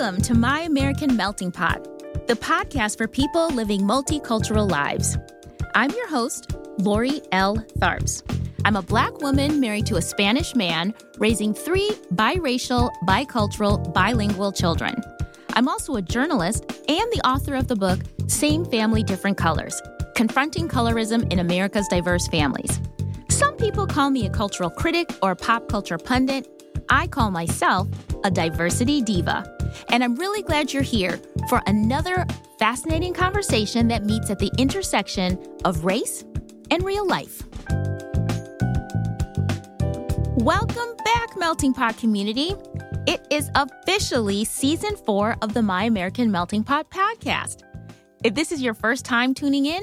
Welcome to My American Melting Pot, the podcast for people living multicultural lives. I'm your host, Lori L. Tharps. I'm a black woman married to a Spanish man, raising three biracial, bicultural, bilingual children. I'm also a journalist and the author of the book Same Family, Different Colors Confronting Colorism in America's Diverse Families. Some people call me a cultural critic or a pop culture pundit. I call myself a diversity diva. And I'm really glad you're here for another fascinating conversation that meets at the intersection of race and real life. Welcome back, Melting Pot community. It is officially season four of the My American Melting Pot podcast. If this is your first time tuning in,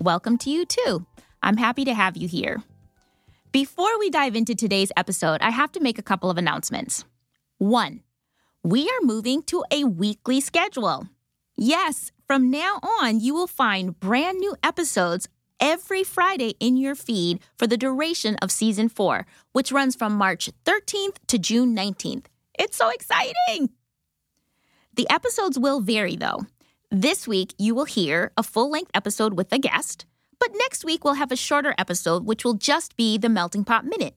welcome to you too. I'm happy to have you here. Before we dive into today's episode, I have to make a couple of announcements. One, we are moving to a weekly schedule. Yes, from now on, you will find brand new episodes every Friday in your feed for the duration of season four, which runs from March 13th to June 19th. It's so exciting! The episodes will vary though. This week, you will hear a full length episode with a guest, but next week, we'll have a shorter episode, which will just be the Melting Pot Minute.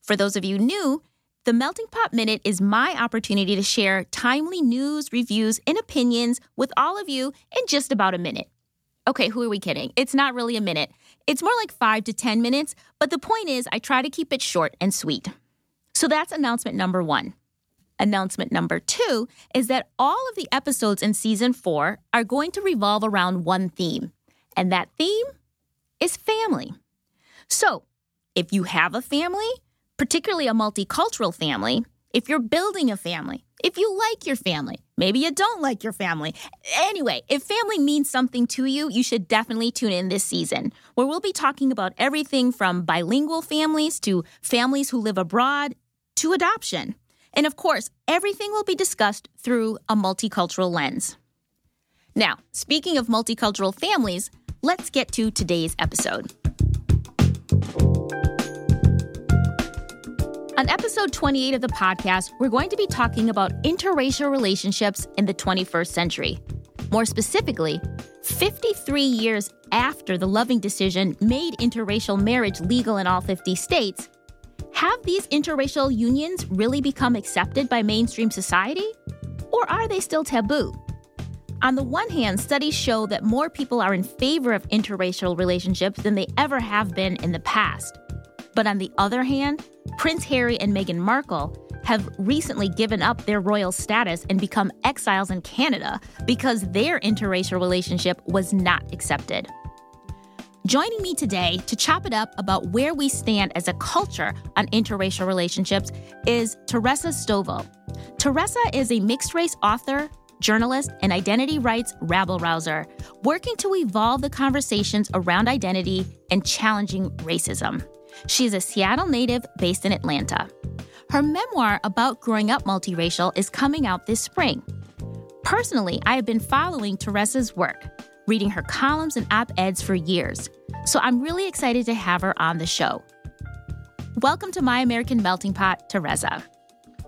For those of you new, the Melting Pot Minute is my opportunity to share timely news, reviews, and opinions with all of you in just about a minute. Okay, who are we kidding? It's not really a minute. It's more like five to 10 minutes, but the point is, I try to keep it short and sweet. So that's announcement number one. Announcement number two is that all of the episodes in season four are going to revolve around one theme, and that theme is family. So if you have a family, particularly a multicultural family, if you're building a family, if you like your family, maybe you don't like your family. Anyway, if family means something to you, you should definitely tune in this season, where we'll be talking about everything from bilingual families to families who live abroad to adoption. And of course, everything will be discussed through a multicultural lens. Now, speaking of multicultural families, let's get to today's episode. On episode 28 of the podcast, we're going to be talking about interracial relationships in the 21st century. More specifically, 53 years after the Loving decision made interracial marriage legal in all 50 states, have these interracial unions really become accepted by mainstream society? Or are they still taboo? On the one hand, studies show that more people are in favor of interracial relationships than they ever have been in the past. But on the other hand, Prince Harry and Meghan Markle have recently given up their royal status and become exiles in Canada because their interracial relationship was not accepted. Joining me today to chop it up about where we stand as a culture on interracial relationships is Teresa Stovall. Teresa is a mixed race author, journalist, and identity rights rabble rouser, working to evolve the conversations around identity and challenging racism. She is a Seattle native based in Atlanta. Her memoir about growing up multiracial is coming out this spring. Personally, I have been following Teresa's work, reading her columns and op eds for years, so I'm really excited to have her on the show. Welcome to My American Melting Pot, Teresa.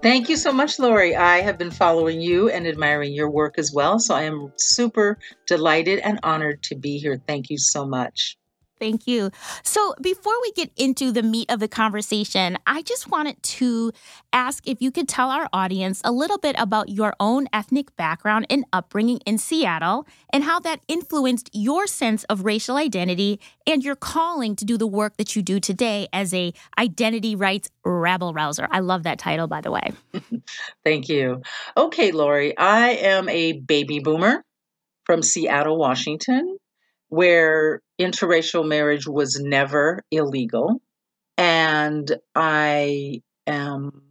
Thank you so much, Lori. I have been following you and admiring your work as well, so I am super delighted and honored to be here. Thank you so much. Thank you. So, before we get into the meat of the conversation, I just wanted to ask if you could tell our audience a little bit about your own ethnic background and upbringing in Seattle and how that influenced your sense of racial identity and your calling to do the work that you do today as a identity rights rabble rouser. I love that title, by the way. Thank you. Okay, Lori, I am a baby boomer from Seattle, Washington where interracial marriage was never illegal. And I am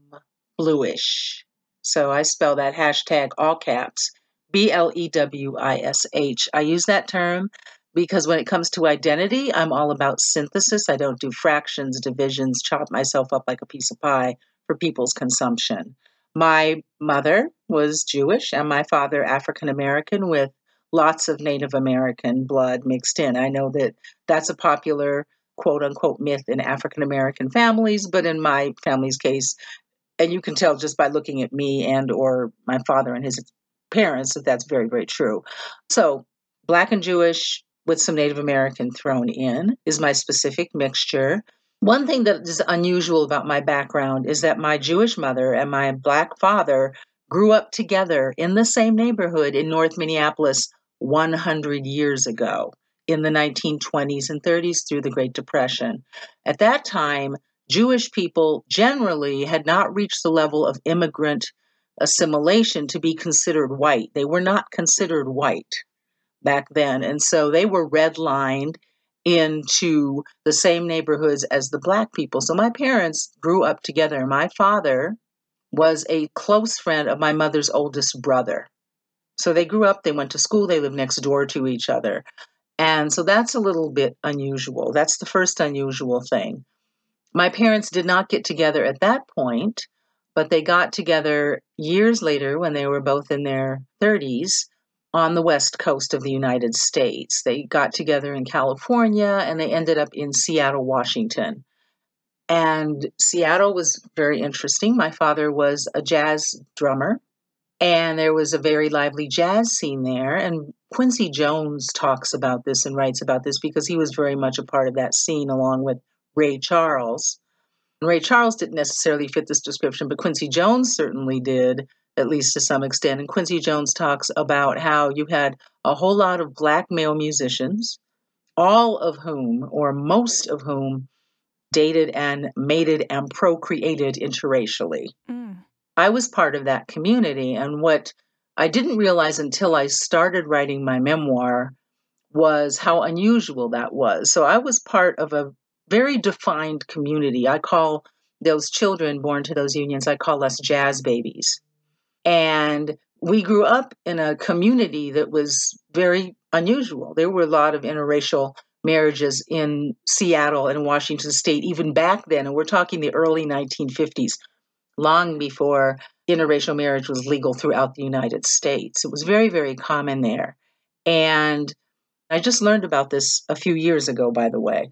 bluish. So I spell that hashtag all caps B L E W I S H. I use that term because when it comes to identity, I'm all about synthesis. I don't do fractions, divisions, chop myself up like a piece of pie for people's consumption. My mother was Jewish and my father African American with lots of Native American blood mixed in. I know that that's a popular quote unquote myth in African American families, but in my family's case, and you can tell just by looking at me and or my father and his parents that that's very, very true. So, Black and Jewish with some Native American thrown in is my specific mixture. One thing that is unusual about my background is that my Jewish mother and my Black father grew up together in the same neighborhood in North Minneapolis 100 years ago in the 1920s and 30s through the Great Depression. At that time, Jewish people generally had not reached the level of immigrant assimilation to be considered white. They were not considered white back then. And so they were redlined into the same neighborhoods as the black people. So my parents grew up together. My father was a close friend of my mother's oldest brother. So they grew up, they went to school, they lived next door to each other. And so that's a little bit unusual. That's the first unusual thing. My parents did not get together at that point, but they got together years later when they were both in their 30s on the west coast of the United States. They got together in California and they ended up in Seattle, Washington. And Seattle was very interesting. My father was a jazz drummer, and there was a very lively jazz scene there. And Quincy Jones talks about this and writes about this because he was very much a part of that scene along with Ray Charles. And Ray Charles didn't necessarily fit this description, but Quincy Jones certainly did at least to some extent. And Quincy Jones talks about how you had a whole lot of black male musicians, all of whom, or most of whom, dated and mated and procreated interracially. Mm. I was part of that community. And what I didn't realize until I started writing my memoir was how unusual that was. So I was part of a very defined community. I call those children born to those unions, I call us jazz babies. And we grew up in a community that was very unusual. There were a lot of interracial marriages in Seattle and Washington state, even back then. And we're talking the early 1950s, long before interracial marriage was legal throughout the United States. It was very, very common there. And I just learned about this a few years ago, by the way,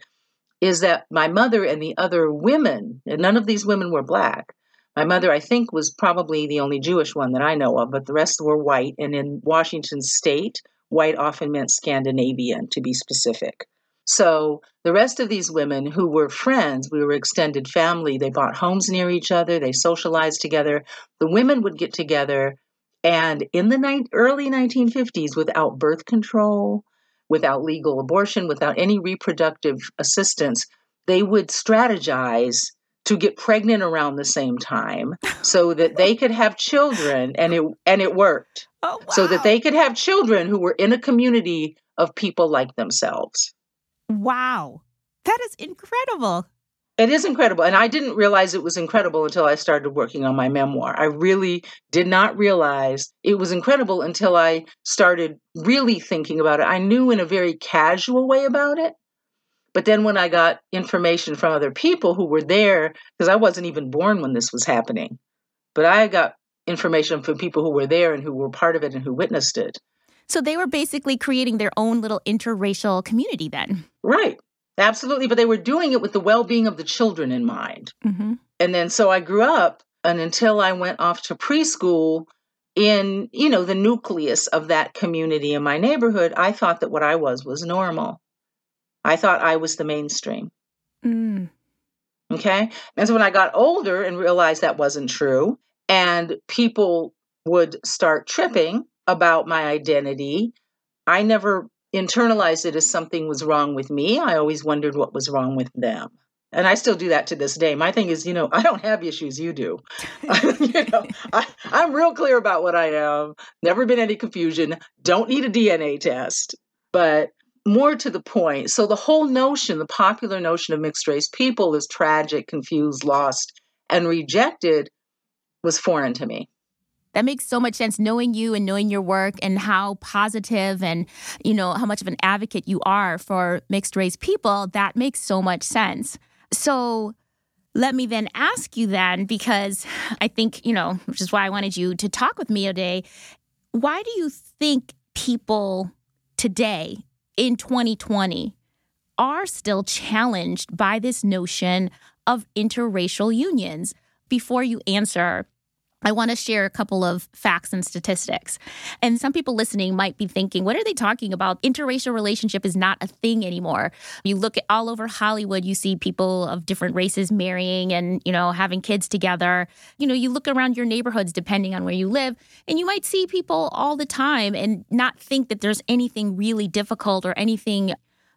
is that my mother and the other women, and none of these women were black, my mother, I think, was probably the only Jewish one that I know of, but the rest were white. And in Washington state, white often meant Scandinavian, to be specific. So the rest of these women who were friends, we were extended family, they bought homes near each other, they socialized together. The women would get together, and in the ni- early 1950s, without birth control, without legal abortion, without any reproductive assistance, they would strategize to get pregnant around the same time so that they could have children and it and it worked. Oh, wow. So that they could have children who were in a community of people like themselves. Wow. That is incredible. It is incredible. And I didn't realize it was incredible until I started working on my memoir. I really did not realize it was incredible until I started really thinking about it. I knew in a very casual way about it, but then when I got information from other people who were there, because I wasn't even born when this was happening, but I got information from people who were there and who were part of it and who witnessed it. So they were basically creating their own little interracial community then. Right. Absolutely. But they were doing it with the well being of the children in mind. Mm-hmm. And then so I grew up, and until I went off to preschool, in you know the nucleus of that community in my neighborhood i thought that what i was was normal I thought I was the mainstream. Mm. Okay. And so when I got older and realized that wasn't true, and people would start tripping about my identity, I never internalized it as something was wrong with me. I always wondered what was wrong with them. And I still do that to this day. My thing is, you know, I don't have issues, you do. you know, I, I'm real clear about what I am. Never been any confusion. Don't need a DNA test. But more to the point, so the whole notion, the popular notion of mixed race people is tragic, confused, lost, and rejected was foreign to me. That makes so much sense knowing you and knowing your work and how positive and you know how much of an advocate you are for mixed race people. That makes so much sense. So let me then ask you then because I think, you know, which is why I wanted you to talk with me today. Why do you think people today in 2020 are still challenged by this notion of interracial unions. Before you answer, I want to share a couple of facts and statistics. And some people listening might be thinking, what are they talking about? Interracial relationship is not a thing anymore. You look at all over Hollywood, you see people of different races marrying and, you know, having kids together. You know, you look around your neighborhoods depending on where you live, and you might see people all the time and not think that there's anything really difficult or anything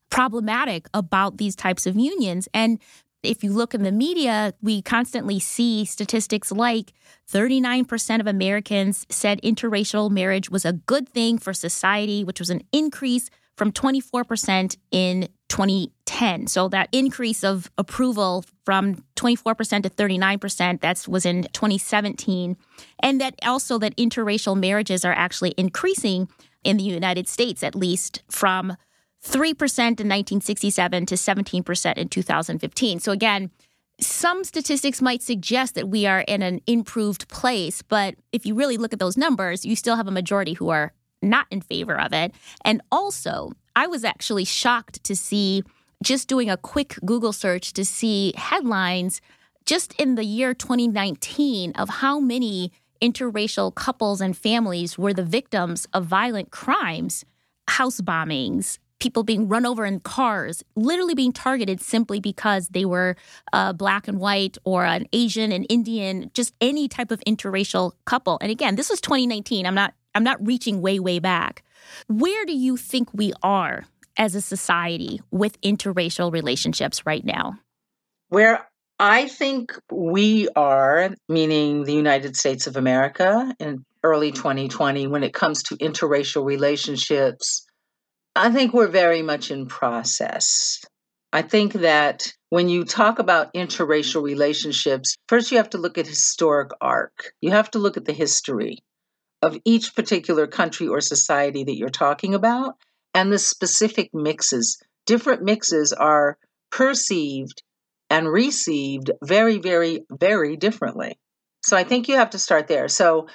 problematic about these types of unions. And if you look in the media, we constantly see statistics like 39% of Americans said interracial marriage was a good thing for society, which was an increase from 24% in 2010. So that increase of approval from 24% to 39%, that was in 2017. And that also that interracial marriages are actually increasing in the United States, at least from 3% in 1967 to 17% in 2015. So again, some statistics might suggest that we are in an improved place, but if you really look at those numbers, you still have a majority who are not in favor of it. And also, I was actually shocked to see just doing a quick Google search to see headlines just in the year 2019 of how many interracial couples and families were the victims of violent crimes, house bombings, people being run over in cars, literally being targeted simply because they were uh, black and white or an Asian and Indian, just any type of interracial couple. And again, this was 2019. I'm not I'm not reaching way way back. Where do you think we are as a society with interracial relationships right now? Where I think we are, meaning the United States of America in early 2020, when it comes to interracial relationships, I think we're very much in process. I think that when you talk about interracial relationships, first you have to look at historic arc. You have to look at the history of each particular country or society that you're talking about and the specific mixes. Different mixes are perceived and received very, very, very differently. So I think you have to start there. So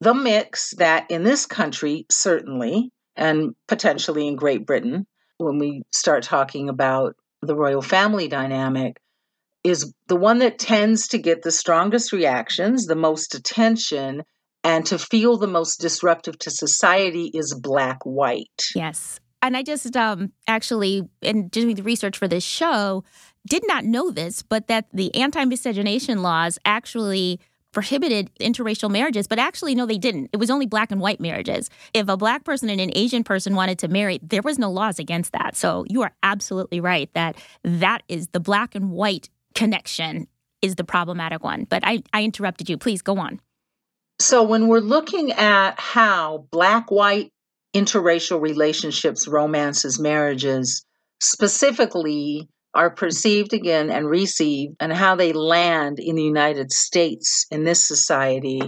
the mix that in this country, certainly, and potentially in Great Britain, when we start talking about the royal family dynamic, is the one that tends to get the strongest reactions, the most attention, and to feel the most disruptive to society is black white. Yes. And I just um, actually, in doing the research for this show, did not know this, but that the anti miscegenation laws actually prohibited interracial marriages, but actually, no, they didn't. It was only black and white marriages. If a black person and an Asian person wanted to marry, there was no laws against that. So you are absolutely right that that is the black and white connection is the problematic one. But I, I interrupted you. Please go on. So when we're looking at how black white interracial relationships, romances, marriages, specifically are perceived again and received and how they land in the United States in this society,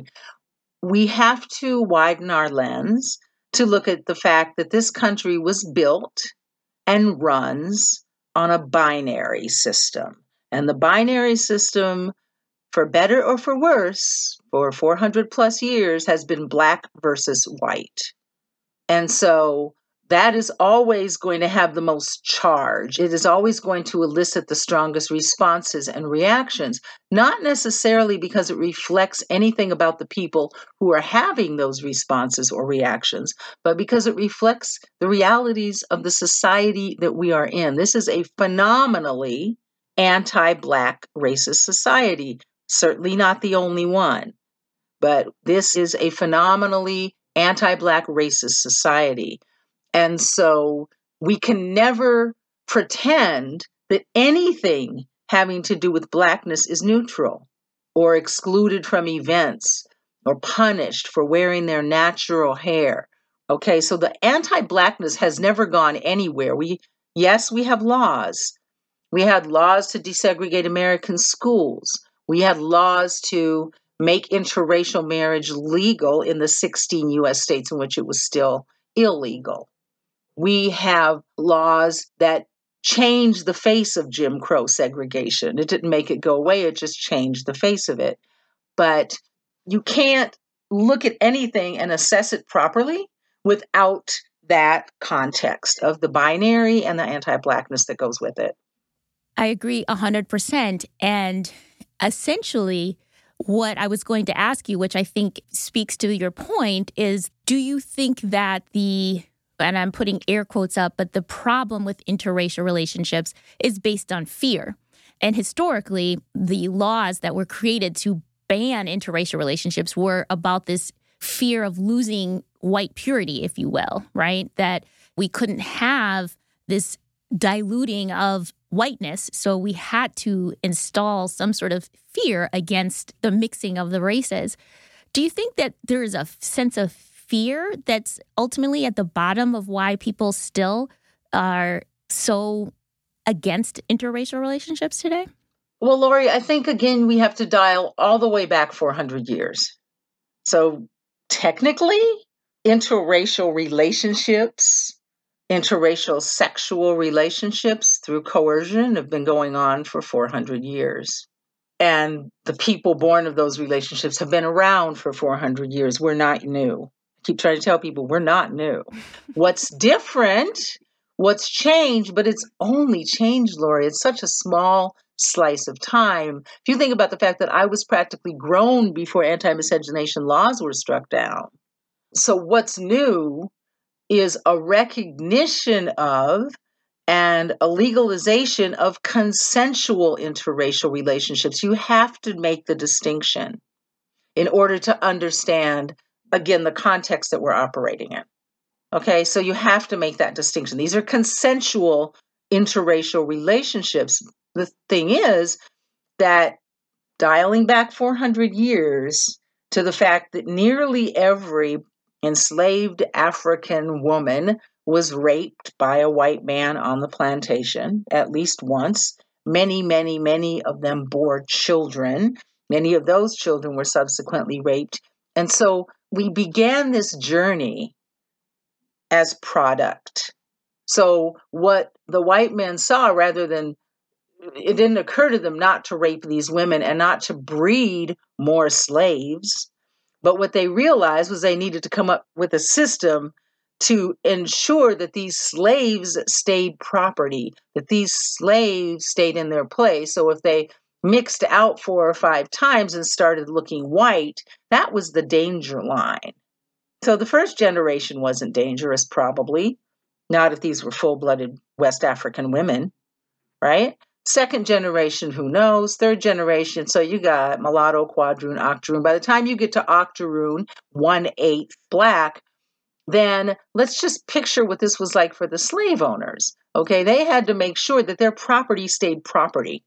we have to widen our lens to look at the fact that this country was built and runs on a binary system. And the binary system, for better or for worse, for 400 plus years, has been black versus white. And so that is always going to have the most charge. It is always going to elicit the strongest responses and reactions, not necessarily because it reflects anything about the people who are having those responses or reactions, but because it reflects the realities of the society that we are in. This is a phenomenally anti Black racist society, certainly not the only one, but this is a phenomenally anti Black racist society. And so we can never pretend that anything having to do with Blackness is neutral or excluded from events or punished for wearing their natural hair. Okay, so the anti Blackness has never gone anywhere. We, yes, we have laws. We had laws to desegregate American schools. We had laws to make interracial marriage legal in the 16 US states in which it was still illegal we have laws that change the face of Jim Crow segregation. It didn't make it go away, it just changed the face of it. But you can't look at anything and assess it properly without that context of the binary and the anti blackness that goes with it. I agree 100%. And essentially, what I was going to ask you, which I think speaks to your point, is do you think that the and I'm putting air quotes up, but the problem with interracial relationships is based on fear. And historically, the laws that were created to ban interracial relationships were about this fear of losing white purity, if you will, right? That we couldn't have this diluting of whiteness. So we had to install some sort of fear against the mixing of the races. Do you think that there is a sense of fear that's ultimately at the bottom of why people still are so against interracial relationships today? Well, Lori, I think again we have to dial all the way back 400 years. So technically, interracial relationships, interracial sexual relationships through coercion have been going on for 400 years. And the people born of those relationships have been around for 400 years. We're not new. Keep trying to tell people we're not new. What's different, what's changed, but it's only changed, Lori. It's such a small slice of time. If you think about the fact that I was practically grown before anti miscegenation laws were struck down. So, what's new is a recognition of and a legalization of consensual interracial relationships. You have to make the distinction in order to understand, again, the context that we're operating in. Okay, so you have to make that distinction. These are consensual interracial relationships. The thing is that dialing back 400 years to the fact that nearly every enslaved African woman was raped by a white man on the plantation at least once. Many, many, many of them bore children. Many of those children were subsequently raped. And so we began this journey as product. So, what the white men saw, rather than it didn't occur to them not to rape these women and not to breed more slaves, but what they realized was they needed to come up with a system to ensure that these slaves stayed property, that these slaves stayed in their place. So if they mixed out four or five times and started looking white, that was the danger line. So the first generation wasn't dangerous, probably, not if these were full blooded West African women, right? Second generation, who knows? Third generation, so you got mulatto, quadroon, octoroon. By the time you get to octoroon, one eighth black, then let's just picture what this was like for the slave owners. Okay, they had to make sure that their property stayed property.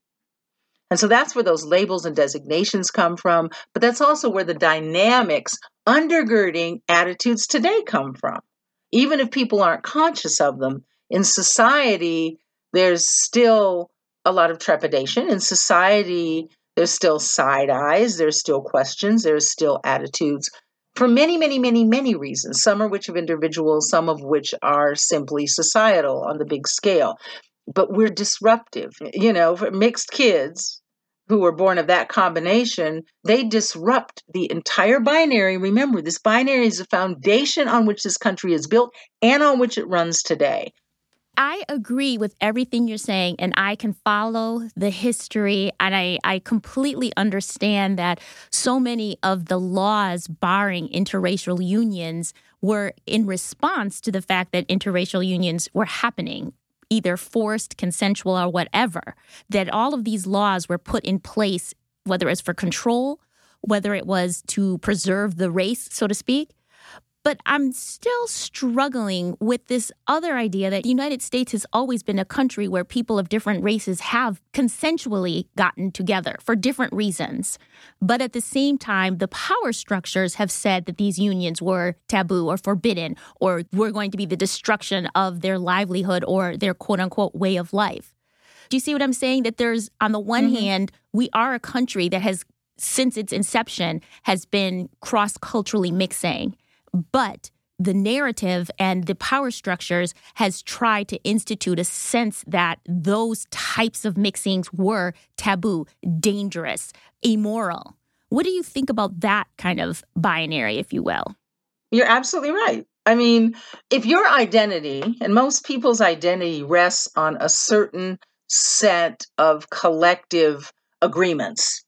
And so that's where those labels and designations come from, but that's also where the dynamics undergirding attitudes today come from. Even if people aren't conscious of them, in society, there's still a lot of trepidation in society. There's still side eyes, there's still questions, there's still attitudes for many, many, many, many reasons, some of which of individuals, some of which are simply societal on the big scale. But we're disruptive. You know, for mixed kids who were born of that combination, they disrupt the entire binary. Remember, this binary is the foundation on which this country is built and on which it runs today. I agree with everything you're saying, and I can follow the history, and I, I completely understand that so many of the laws barring interracial unions were in response to the fact that interracial unions were happening, either forced, consensual, or whatever. That all of these laws were put in place, whether it's for control, whether it was to preserve the race, so to speak, but I'm still struggling with this other idea that the United States has always been a country where people of different races have consensually gotten together for different reasons. But at the same time, the power structures have said that these unions were taboo or forbidden or were going to be the destruction of their livelihood or their quote unquote way of life. Do you see what I'm saying? That there's, on the one mm-hmm. hand, we are a country that has, since its inception, has been cross culturally mixing but the narrative and the power structures has tried to institute a sense that those types of mixings were taboo, dangerous, immoral. What do you think about that kind of binary, if you will? You're absolutely right. I mean, if your identity, and most people's identity rests on a certain set of collective agreements,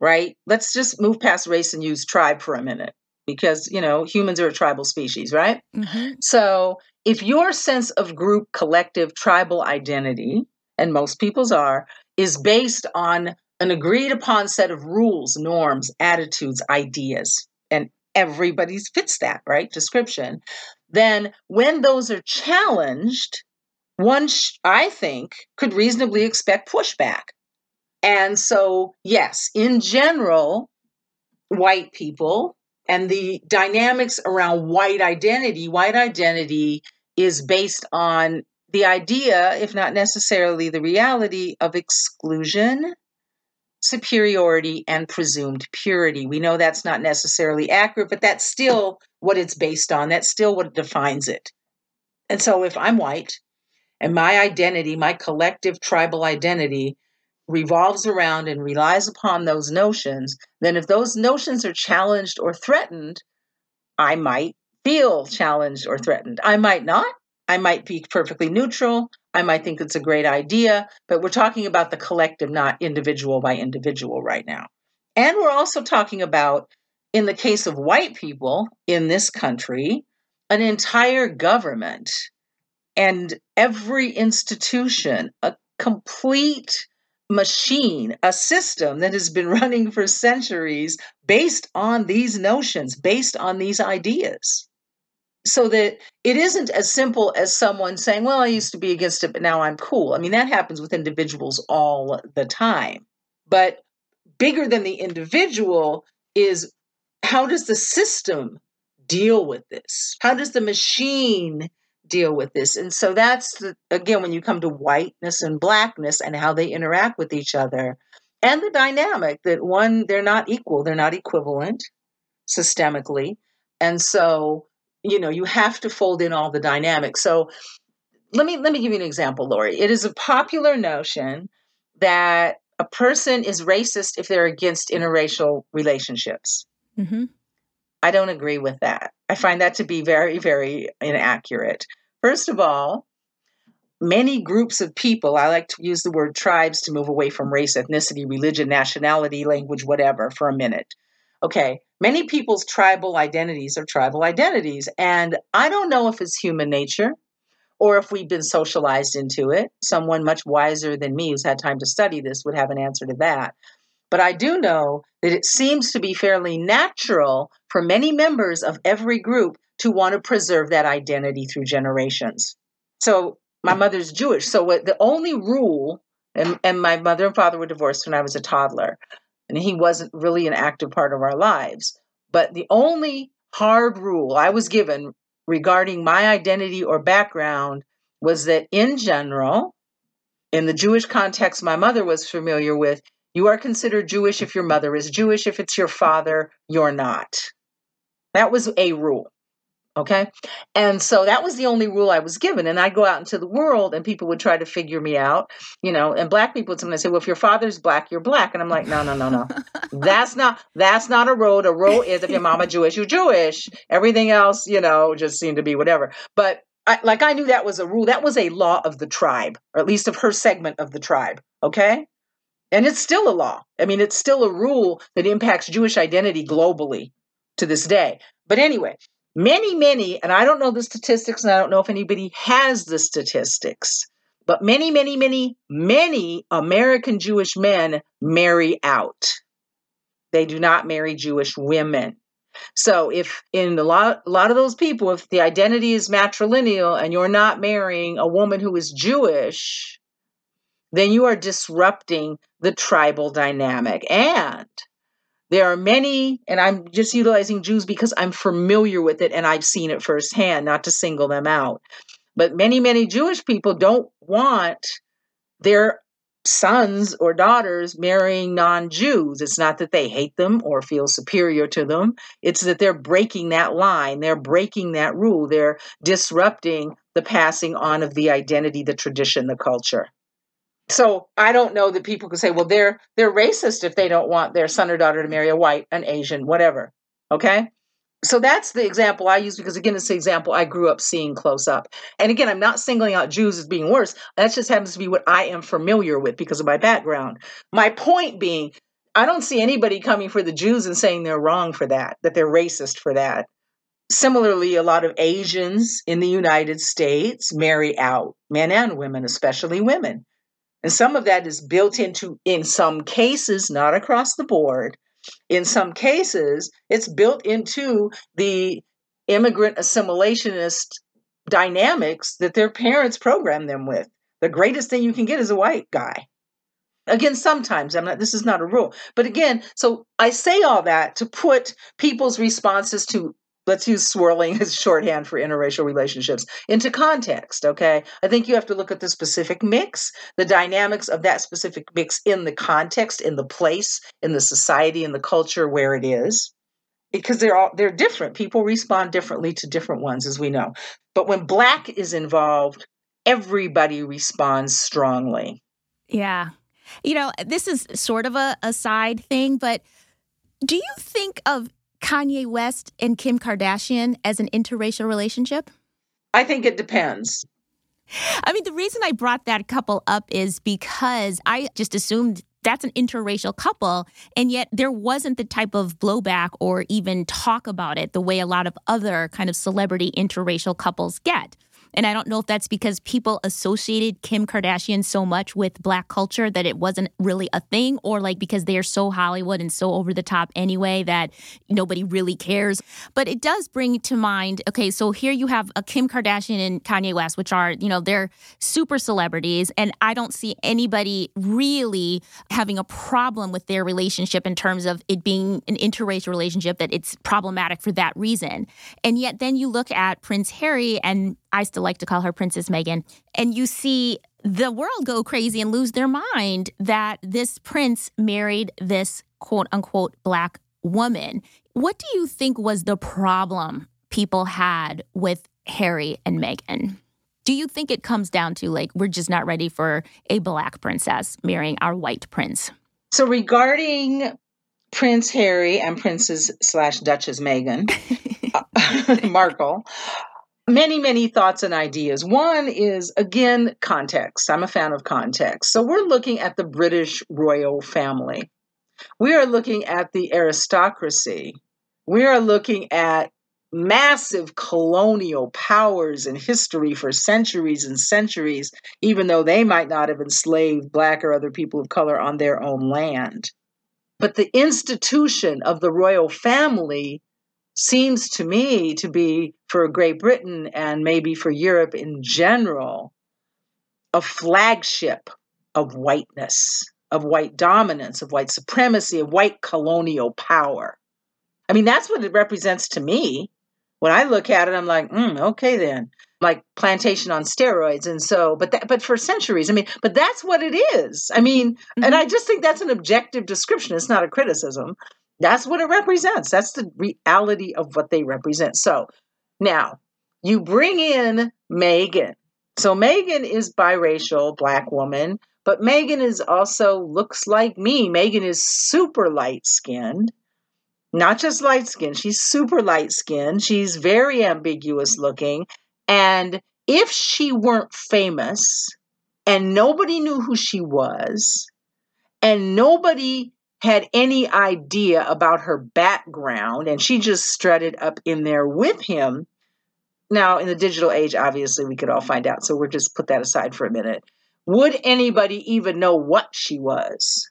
right? Let's just move past race and use tribe for a minute because, you know, humans are a tribal species, right? Mm-hmm. So if your sense of group, collective, tribal identity, and most people's are, is based on an agreed upon set of rules, norms, attitudes, ideas, and everybody's fits that, right? Description. Then when those are challenged, one, sh- I think, could reasonably expect pushback. And so, yes, in general, white people and the dynamics around white identity, white identity is based on the idea, if not necessarily the reality, of exclusion, superiority, and presumed purity. We know that's not necessarily accurate, but that's still what it's based on. That's still what defines it. And so if I'm white and my identity, my collective tribal identity, revolves around and relies upon those notions, then if those notions are challenged or threatened, I might feel challenged or threatened. I might not. I might be perfectly neutral. I might think it's a great idea, but we're talking about the collective, not individual by individual right now. And we're also talking about, in the case of white people in this country, an entire government and every institution, a complete machine, a system that has been running for centuries based on these notions, based on these ideas. So that it isn't as simple as someone saying, Well, I used to be against it, but now I'm cool. I mean, that happens with individuals all the time. But bigger than the individual is how does the system deal with this? How does the machine deal with this. And so that's the, again when you come to whiteness and blackness and how they interact with each other and the dynamic that one they're not equal, they're not equivalent systemically. And so, you know, you have to fold in all the dynamics. So let me let me give you an example, Lori. It is a popular notion that a person is racist if they're against interracial relationships. Mm-hmm. I don't agree with that. I find that to be very, very inaccurate. First of all, many groups of people, I like to use the word tribes to move away from race, ethnicity, religion, nationality, language, whatever, for a minute. Okay, many people's tribal identities are tribal identities. And I don't know if it's human nature or if we've been socialized into it. Someone much wiser than me who's had time to study this would have an answer to that. But I do know that it seems to be fairly natural for many members of every group to want to preserve that identity through generations. So my mother's Jewish. So what the only rule, and, and my mother and father were divorced when I was a toddler, and he wasn't really an active part of our lives. But the only hard rule I was given regarding my identity or background was that in general, in the Jewish context my mother was familiar with, you are considered Jewish if your mother is Jewish. If it's your father, you're not. That was a rule. Okay. And so that was the only rule I was given. And I'd go out into the world and people would try to figure me out, you know, and black people would sometimes say, well, if your father's black, you're black. And I'm like, no, no, no, no. that's not, that's not a road. A road is if your mama Jewish, you're Jewish. Everything else, you know, just seemed to be whatever. But I, like I knew that was a rule. That was a law of the tribe, or at least of her segment of the tribe. Okay. And it's still a law. I mean, it's still a rule that impacts Jewish identity globally to this day. But anyway, many, many, and I don't know the statistics, and I don't know if anybody has the statistics, but many, many, many, many American Jewish men marry out. They do not marry Jewish women. So if in a lot, a lot of those people, if the identity is matrilineal and you're not marrying a woman who is Jewish, then you are disrupting the tribal dynamic. And there are many, and I'm just utilizing Jews because I'm familiar with it and I've seen it firsthand, not to single them out. But many, many Jewish people don't want their sons or daughters marrying non Jews. It's not that they hate them or feel superior to them, it's that they're breaking that line, they're breaking that rule, they're disrupting the passing on of the identity, the tradition, the culture. So I don't know that people could say, well, they're they're racist if they don't want their son or daughter to marry a white, an Asian, whatever. Okay. So that's the example I use because again, it's the example I grew up seeing close up. And again, I'm not singling out Jews as being worse. That just happens to be what I am familiar with because of my background. My point being, I don't see anybody coming for the Jews and saying they're wrong for that, that they're racist for that. Similarly, a lot of Asians in the United States marry out men and women, especially women. And some of that is built into, in some cases, not across the board, in some cases, it's built into the immigrant assimilationist dynamics that their parents program them with. The greatest thing you can get is a white guy. Again, sometimes I'm not, this is not a rule. But again, so I say all that to put people's responses to let's use swirling as shorthand for interracial relationships into context okay? I think you have to look at the specific mix the dynamics of that specific mix in the context in the place in the society in the culture where it is. Because they're all they're different. People respond differently to different ones as we know. But when black is involved everybody responds strongly. Yeah. You know, this is sort of a, a side thing, but do you think of Kanye West and Kim Kardashian as an interracial relationship? I think it depends. I mean, the reason I brought that couple up is because I just assumed that's an interracial couple. And yet there wasn't the type of blowback or even talk about it the way a lot of other kind of celebrity interracial couples get. And I don't know if that's because people associated Kim Kardashian so much with black culture that it wasn't really a thing, or like because they are so Hollywood and so over the top anyway that nobody really cares. But it does bring to mind okay, so here you have a Kim Kardashian and Kanye West, which are, you know, they're super celebrities. And I don't see anybody really having a problem with their relationship in terms of it being an interracial relationship, that it's problematic for that reason. And yet then you look at Prince Harry and I still like to call her Princess Meghan. And you see the world go crazy and lose their mind that this prince married this quote unquote black woman. What do you think was the problem people had with Harry and Meghan? Do you think it comes down to like, we're just not ready for a black princess marrying our white prince? So, regarding Prince Harry and Princess slash Duchess Meghan uh, Markle, many, many thoughts and ideas. One is, again, context. I'm a fan of context. So we're looking at the British royal family. We are looking at the aristocracy. We are looking at massive colonial powers in history for centuries and centuries, even though they might not have enslaved Black or other people of color on their own land. But the institution of the royal family seems to me to be for Great Britain and maybe for Europe in general a flagship of whiteness, of white dominance, of white supremacy, of white colonial power. I mean, that's what it represents to me. When I look at it, I'm like, mm, okay, then, like plantation on steroids, and so, but that, but for centuries, I mean, but that's what it is. I mean, mm-hmm. and I just think that's an objective description. It's not a criticism. That's what it represents. That's the reality of what they represent. So now you bring in Meghan. So Meghan is biracial, black woman, but Meghan is also looks like me. Meghan is super light skinned, not just light skinned, she's super light skinned. She's very ambiguous looking. And if she weren't famous and nobody knew who she was, and nobody had any idea about her background and she just strutted up in there with him. Now, in the digital age, obviously, we could all find out. So we'll just put that aside for a minute. Would anybody even know what she was?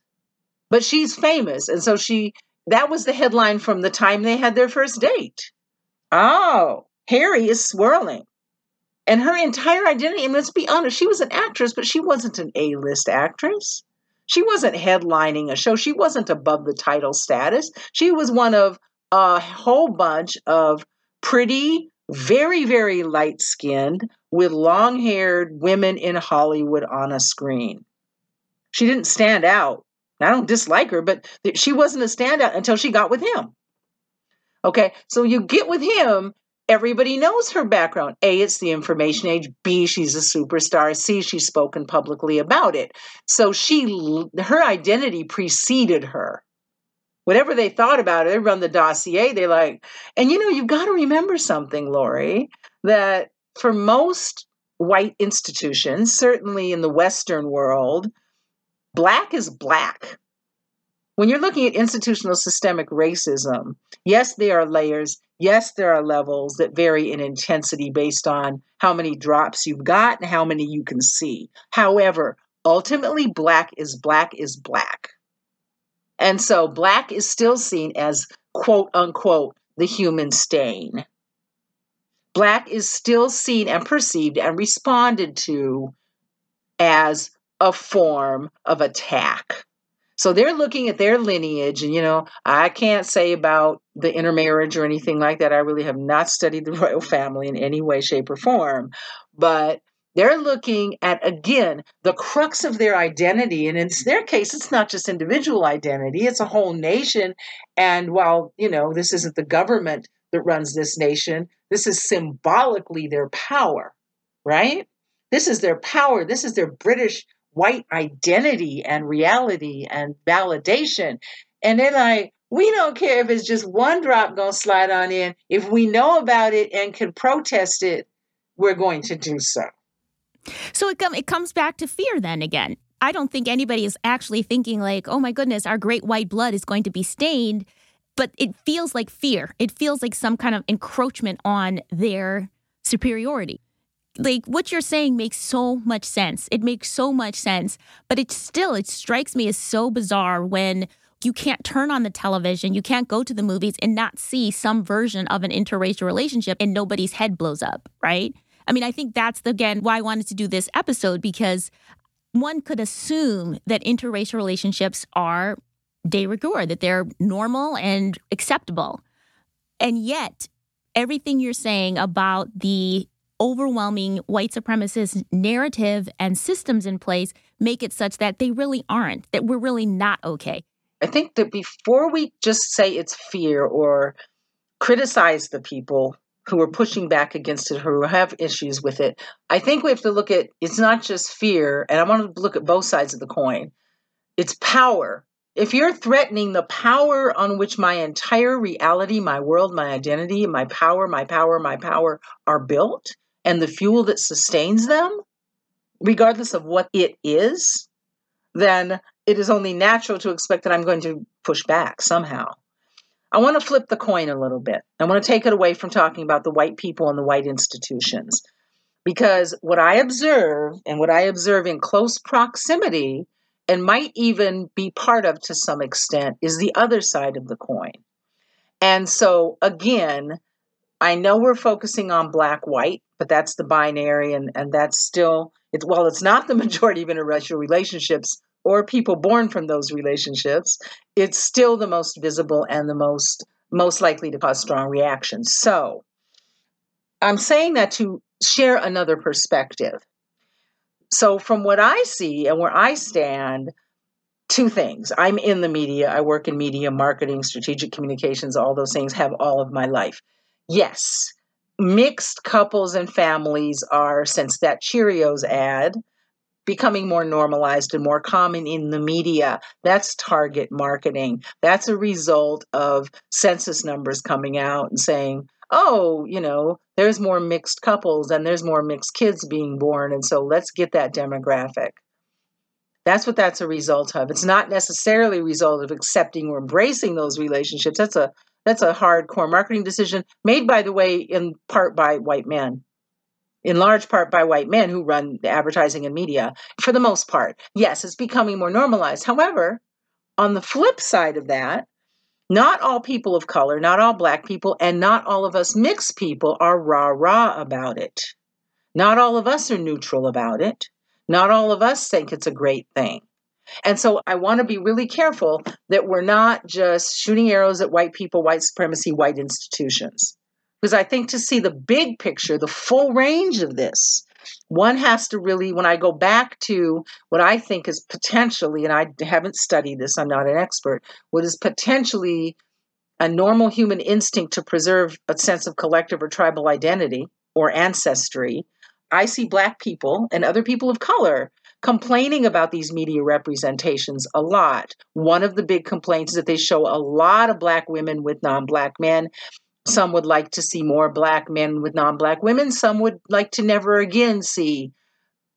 But she's famous. And so she, that was the headline from the time they had their first date. Oh, Harry is swirling. And her entire identity, and let's be honest, she was an actress, but she wasn't an A list actress. She wasn't headlining a show. She wasn't above the title status. She was one of a whole bunch of pretty, very, very light skinned, with long haired women in Hollywood on a screen. She didn't stand out. I don't dislike her, but she wasn't a standout until she got with him. Okay, so you get with him everybody knows her background. A, it's the information age. B, she's a superstar. C, she's spoken publicly about it. So she, her identity preceded her. Whatever they thought about it, they run the dossier. They like, and you know, you've got to remember something, Lori, that for most white institutions, certainly in the Western world, black is black. when you're looking at institutional systemic racism, yes, there are layers. Yes, there are levels that vary in intensity based on how many drops you've got and how many you can see. However, ultimately, black is black is black. And so black is still seen as quote unquote the human stain. Black is still seen and perceived and responded to as a form of attack. So they're looking at their lineage, and you know, I can't say about the intermarriage or anything like that. I really have not studied the royal family in any way, shape, or form. But they're looking at, again, the crux of their identity. And in their case, it's not just individual identity, it's a whole nation. And while, you know, this isn't the government that runs this nation, this is symbolically their power, right? This is their power. This is their British white identity and reality and validation. And they're like, we don't care if it's just one drop to slide on in. If we know about it and can protest it, we're going to do so. So it, com- it comes back to fear then again. I don't think anybody is actually thinking, like, oh my goodness, our great white blood is going to be stained. But it feels like fear. It feels like some kind of encroachment on their superiority like what you're saying makes so much sense. It makes so much sense, but it still it strikes me as so bizarre when you can't turn on the television, you can't go to the movies and not see some version of an interracial relationship and nobody's head blows up, right? I mean, I think that's again why I wanted to do this episode because one could assume that interracial relationships are de rigueur, that they're normal and acceptable. And yet, everything you're saying about the overwhelming white supremacist narrative and systems in place make it such that they really aren't, that we're really not okay. I think that before we just say it's fear or criticize the people who are pushing back against it, who have issues with it, I think we have to look at it's not just fear, and I want to look at both sides of the coin. It's power. If you're threatening the power on which my entire reality, my world, my identity, my power, my power, my power are built, and the fuel that sustains them, regardless of what it is, then it is only natural to expect that I'm going to push back somehow. I want to flip the coin a little bit. I want to take it away from talking about the white people and the white institutions. Because what I observe and what I observe in close proximity and might even be part of to some extent is the other side of the coin. And so, again, I know we're focusing on black white, but that's the binary, and, and that's still, it's, well, it's not the majority of interracial relationships or people born from those relationships, it's still the most visible and the most most likely to cause strong reactions. So, I'm saying that to share another perspective. So, from what I see and where I stand, two things. I'm in the media, I work in media, marketing, strategic communications, all those things have all of my life. Yes, mixed couples and families are, since that Cheerios ad, becoming more normalized and more common in the media. That's target marketing. That's a result of census numbers coming out and saying, oh, you know, there's more mixed couples and there's more mixed kids being born. And so let's get that demographic. That's what that's a result of. It's not necessarily a result of accepting or embracing those relationships. That's a that's a hardcore marketing decision made, by the way, in part by white men, in large part by white men who run the advertising and media for the most part. Yes, it's becoming more normalized. However, on the flip side of that, not all people of color, not all black people, and not all of us mixed people are rah rah about it. Not all of us are neutral about it. Not all of us think it's a great thing. And so I want to be really careful that we're not just shooting arrows at white people, white supremacy, white institutions. Because I think to see the big picture, the full range of this, one has to really, when I go back to what I think is potentially, and I haven't studied this, I'm not an expert, what is potentially a normal human instinct to preserve a sense of collective or tribal identity or ancestry. I see Black people and other people of color complaining about these media representations a lot. One of the big complaints is that they show a lot of Black women with non Black men. Some would like to see more Black men with non Black women. Some would like to never again see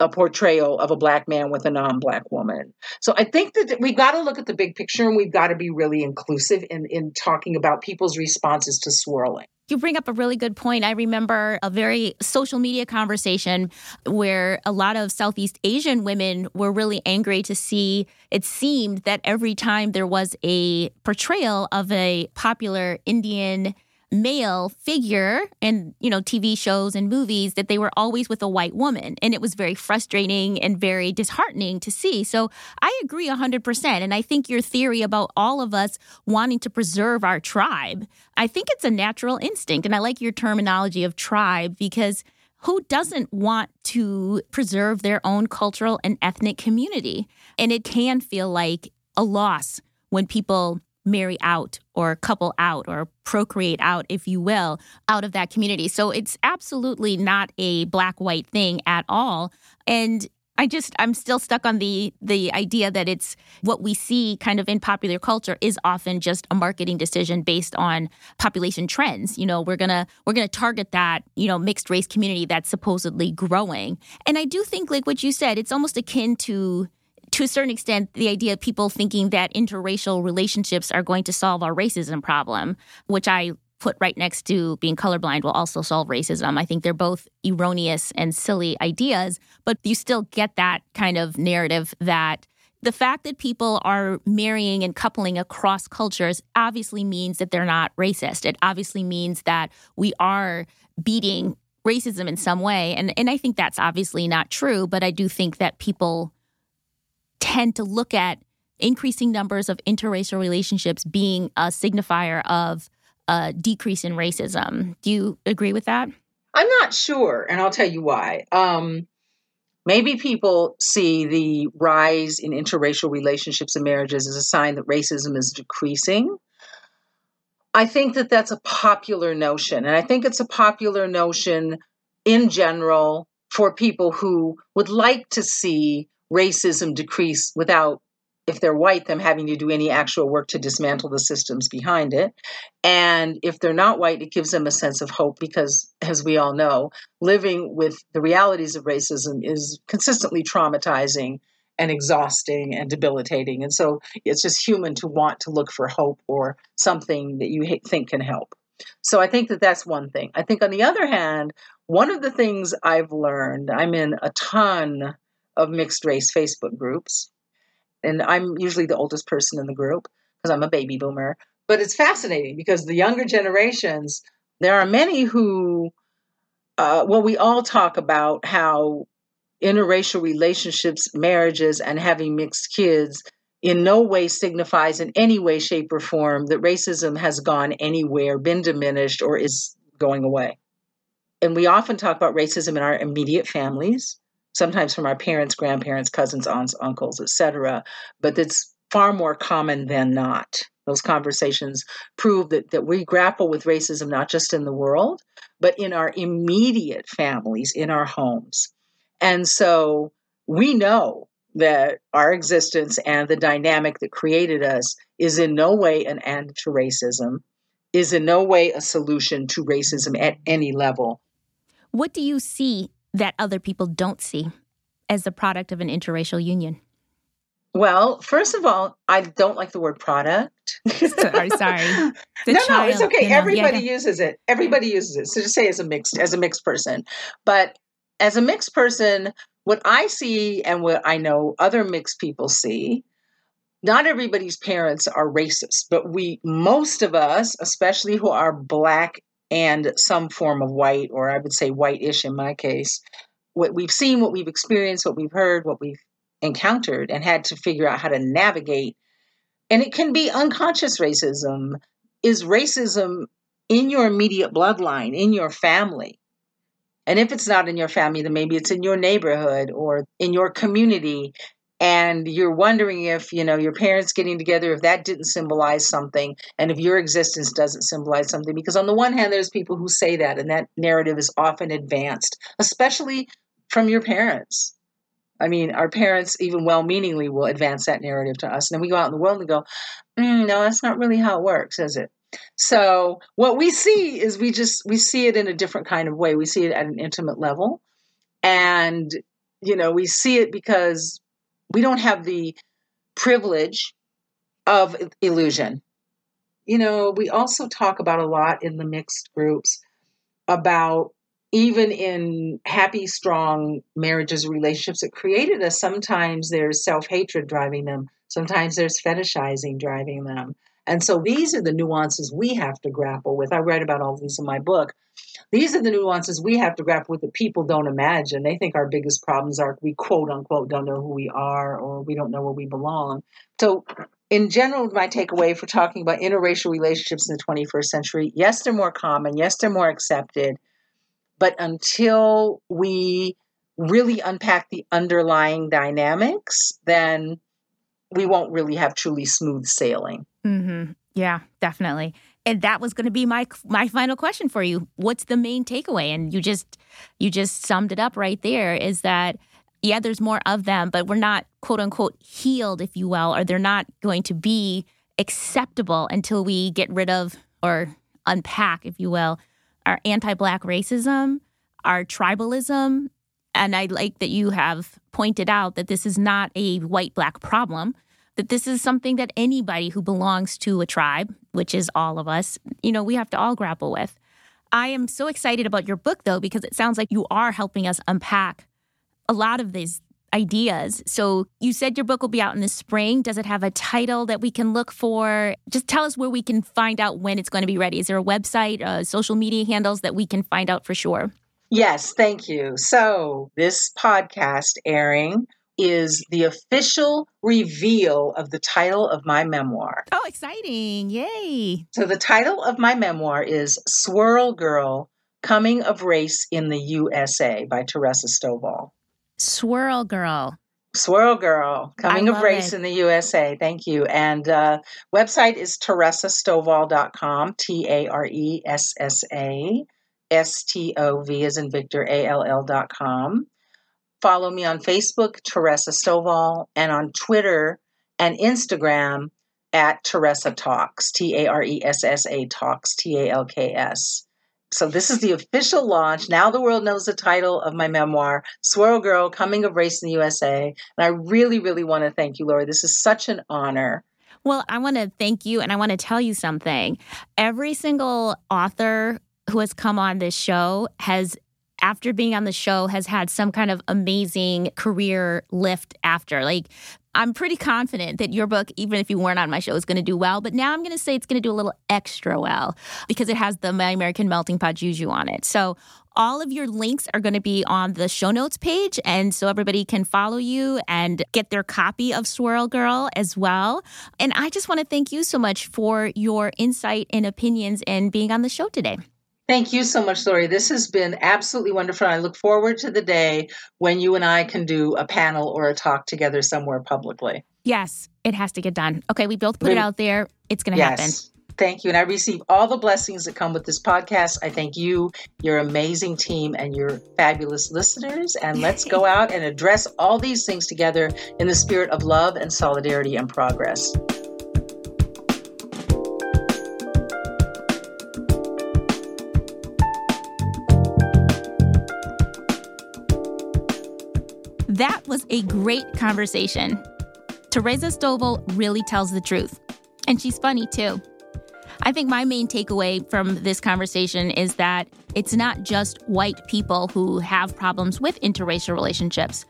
a portrayal of a black man with a non-black woman. So I think that we've got to look at the big picture and we've got to be really inclusive in, in talking about people's responses to swirling. You bring up a really good point. I remember a very social media conversation where a lot of Southeast Asian women were really angry to see it seemed that every time there was a portrayal of a popular Indian male figure in you know TV shows and movies that they were always with a white woman and it was very frustrating and very disheartening to see. So I agree 100% and I think your theory about all of us wanting to preserve our tribe, I think it's a natural instinct and I like your terminology of tribe because who doesn't want to preserve their own cultural and ethnic community? And it can feel like a loss when people marry out or couple out or procreate out, if you will, out of that community. So it's absolutely not a black white thing at all. And I just I'm still stuck on the the idea that it's what we see kind of in popular culture is often just a marketing decision based on population trends. You know, we're going to we're going to target that, you know, mixed race community that's supposedly growing. And I do think like what you said, it's almost akin to to a certain extent, the idea of people thinking that interracial relationships are going to solve our racism problem, which I put right next to being colorblind will also solve racism. I think they're both erroneous and silly ideas, but you still get that kind of narrative that the fact that people are marrying and coupling across cultures obviously means that they're not racist. It obviously means that we are beating racism in some way. And, and I think that's obviously not true, but I do think that people tend to look at increasing numbers of interracial relationships being a signifier of a decrease in racism. Do you agree with that? I'm not sure, and I'll tell you why. Um, maybe people see the rise in interracial relationships and marriages as a sign that racism is decreasing. I think that that's a popular notion, and I think it's a popular notion in general for people who would like to see racism decrease without if they're white them having to do any actual work to dismantle the systems behind it. And if they're not white it gives them a sense of hope because as we all know living with the realities of racism is consistently traumatizing and exhausting and debilitating. And so it's just human to want to look for hope or something that you think can help. So i think that that's one thing. I think on the other hand one of the things i've learned i'm in a ton of mixed race Facebook groups. And I'm usually the oldest person in the group because I'm a baby boomer. But it's fascinating because the younger generations, there are many who, uh, well, we all talk about how interracial relationships, marriages, and having mixed kids in no way signifies in any way, shape, or form that racism has gone anywhere, been diminished, or is going away. And we often talk about racism in our immediate families sometimes from our parents, grandparents, cousins, aunts, uncles, etc. But it's far more common than not. Those conversations prove that, that we grapple with racism not just in the world, but in our immediate families, in our homes. And so we know that our existence and the dynamic that created us is in no way an end to racism, is in no way a solution to racism at any level. What do you see that other people don't see as the product of an interracial union? Well, first of all, I don't like the word product. sorry, sorry. The no, child, no, it's okay. You know, Everybody yeah, uses it. Everybody uses it. So just say as a mixed as a mixed person. But as a mixed person, what I see and what I know other mixed people see, not everybody's parents are racist, but we most of us, especially who are black and some form of white, or I would say white-ish in my case, what we've seen, what we've experienced, what we've heard, what we've encountered, and had to figure out how to navigate. And it can be unconscious racism. Is racism in your immediate bloodline, in your family? And if it's not in your family, then maybe it's in your neighborhood or in your community and you're wondering if you know your parents getting together if that didn't symbolize something and if your existence doesn't symbolize something. Because on the one hand there's people who say that and that narrative is often advanced especially from your parents. I mean our parents even well-meaningly will advance that narrative to us and then we go out in the world and go mm, no that's not really how it works is it? So what we see is we just we see it in a different kind of way. We see it at an intimate level and You know, we see it because we don't have the privilege of illusion. You know, we also talk about a lot in the mixed groups about even in happy, strong marriages, relationships that created us, sometimes there's self hatred driving them, sometimes there's fetishizing driving them. And so these are the nuances we have to grapple with. I write about all these in my book. These are the nuances we have to grapple with that people don't imagine. They think our biggest problems are we quote unquote don't know who we are or we don't know where we belong. So, in general, my takeaway for talking about interracial relationships in the 21st century yes, they're more common, yes, they're more accepted, but until we really unpack the underlying dynamics, then we won't really have truly smooth sailing. Mm-hmm. Yeah, definitely. And that was going to be my my final question for you. What's the main takeaway? And you just you just summed it up right there. Is that yeah, there's more of them, but we're not quote unquote healed, if you will, or they're not going to be acceptable until we get rid of or unpack, if you will, our anti-black racism, our tribalism, and I like that you have pointed out that this is not a white black problem that this is something that anybody who belongs to a tribe, which is all of us, you know, we have to all grapple with. I am so excited about your book, though, because it sounds like you are helping us unpack a lot of these ideas. So you said your book will be out in the spring. Does it have a title that we can look for? Just tell us where we can find out when it's going to be ready. Is there a website, uh, social media handles that we can find out for sure? Yes, thank you. So this podcast airing is the official reveal of the title of my memoir. Oh, exciting. Yay. So, the title of my memoir is Swirl Girl Coming of Race in the USA by Taressa Stovall. Swirl Girl. Swirl Girl, Coming of Race it. in the USA. Thank you. And uh, website is taressastovall.com, T A R E S S A S T O V as in Victor, A L L.com. Follow me on Facebook, Taressa Stovall, and on Twitter and Instagram at Taressa Talks, T A R E S S A Talks, T A L K S. So this is the official launch. Now the world knows the title of my memoir, Swirl Girl, Coming of Race in the USA. And I really, really want to thank you, Lori. This is such an honor. Well, I want to thank you and I want to tell you something. Every single author who has come on this show has after being on the show has had some kind of amazing career lift after. Like, I'm pretty confident that your book, even if you weren't on my show, is going to do well. But now I'm going to say it's going to do a little extra well because it has the My American Melting Pot Juju on it. So all of your links are going to be on the show notes page. And so everybody can follow you and get their copy of Swirl Girl as well. And I just want to thank you so much for your insight and opinions and being on the show today. Thank you so much, Lori. This has been absolutely wonderful. I look forward to the day when you and I can do a panel or a talk together somewhere publicly. Yes, it has to get done. Okay, we both put it out there. It's going to yes. happen. Thank you. And I receive all the blessings that come with this podcast. I thank you, your amazing team, and your fabulous listeners. And let's go out and address all these things together in the spirit of love and solidarity and progress. That was a great conversation. Taressa Stovall really tells the truth, and she's funny too. I think my main takeaway from this conversation is that it's not just white people who have problems with interracial relationships.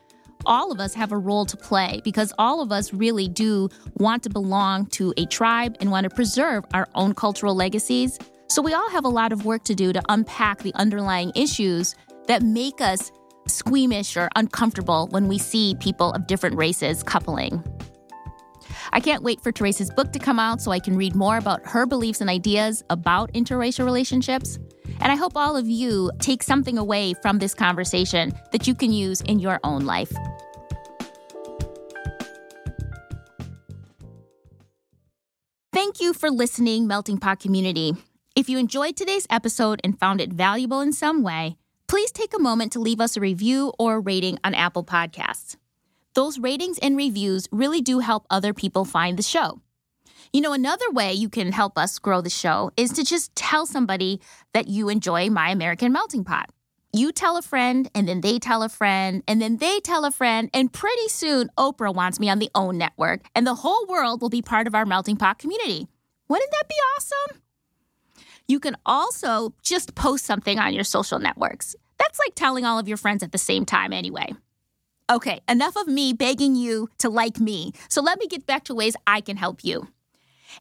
All of us have a role to play because all of us really do want to belong to a tribe and want to preserve our own cultural legacies. So we all have a lot of work to do to unpack the underlying issues that make us squeamish or uncomfortable when we see people of different races coupling. I can't wait for Taressa's book to come out so I can read more about her beliefs and ideas about interracial relationships. And I hope all of you take something away from this conversation that you can use in your own life. Thank you for listening, Melting Pot community. If you enjoyed today's episode and found it valuable in some way, please take a moment to leave us a review or rating on Apple Podcasts. Those ratings and reviews really do help other people find the show. You know, another way you can help us grow the show is to just tell somebody that you enjoy My American Melting Pot. you tell a friend, and then they tell a friend, and then they tell a friend, and pretty soon Oprah wants me on the OWN network, and the whole world will be part of our melting pot community. Wouldn't that be awesome? You can also just post something on your social networks. That's like telling all of your friends at the same time, anyway. Okay, enough of me begging you to like me. So let me get back to ways I can help you.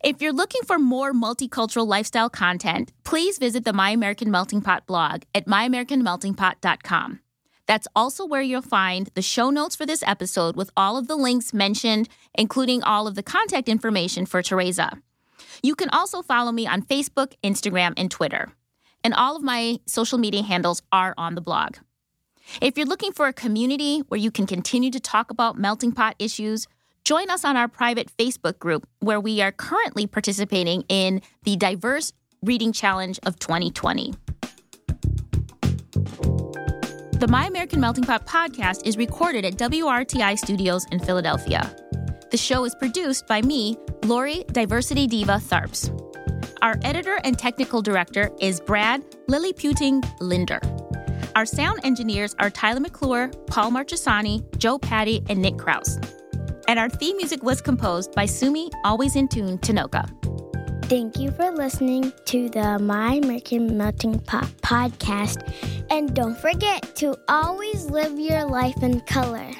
If you're looking for more multicultural lifestyle content, please visit the My American Melting Pot blog at myamericanmeltingpot.com. That's also where you'll find the show notes for this episode with all of the links mentioned, including all of the contact information for Taressa. You can also follow me on Facebook, Instagram, and Twitter. And all of my social media handles are on the blog. If you're looking for a community where you can continue to talk about melting pot issues, join us on our private Facebook group where we are currently participating in the Diverse Reading Challenge of 2020. The My American Melting Pot podcast is recorded at WRTI Studios in Philadelphia. The show is produced by me, Lori Diversity Diva Tharps. Our editor and technical director is Brad Liliputing Linder. Our sound engineers are Tyler McClure, Paul Marchesani, Joe Patty, and Nick Kraus. And our theme music was composed by Sumi Always in Tune Tanoka. Thank you for listening to the My American Melting Pot podcast. And don't forget to always live your life in color.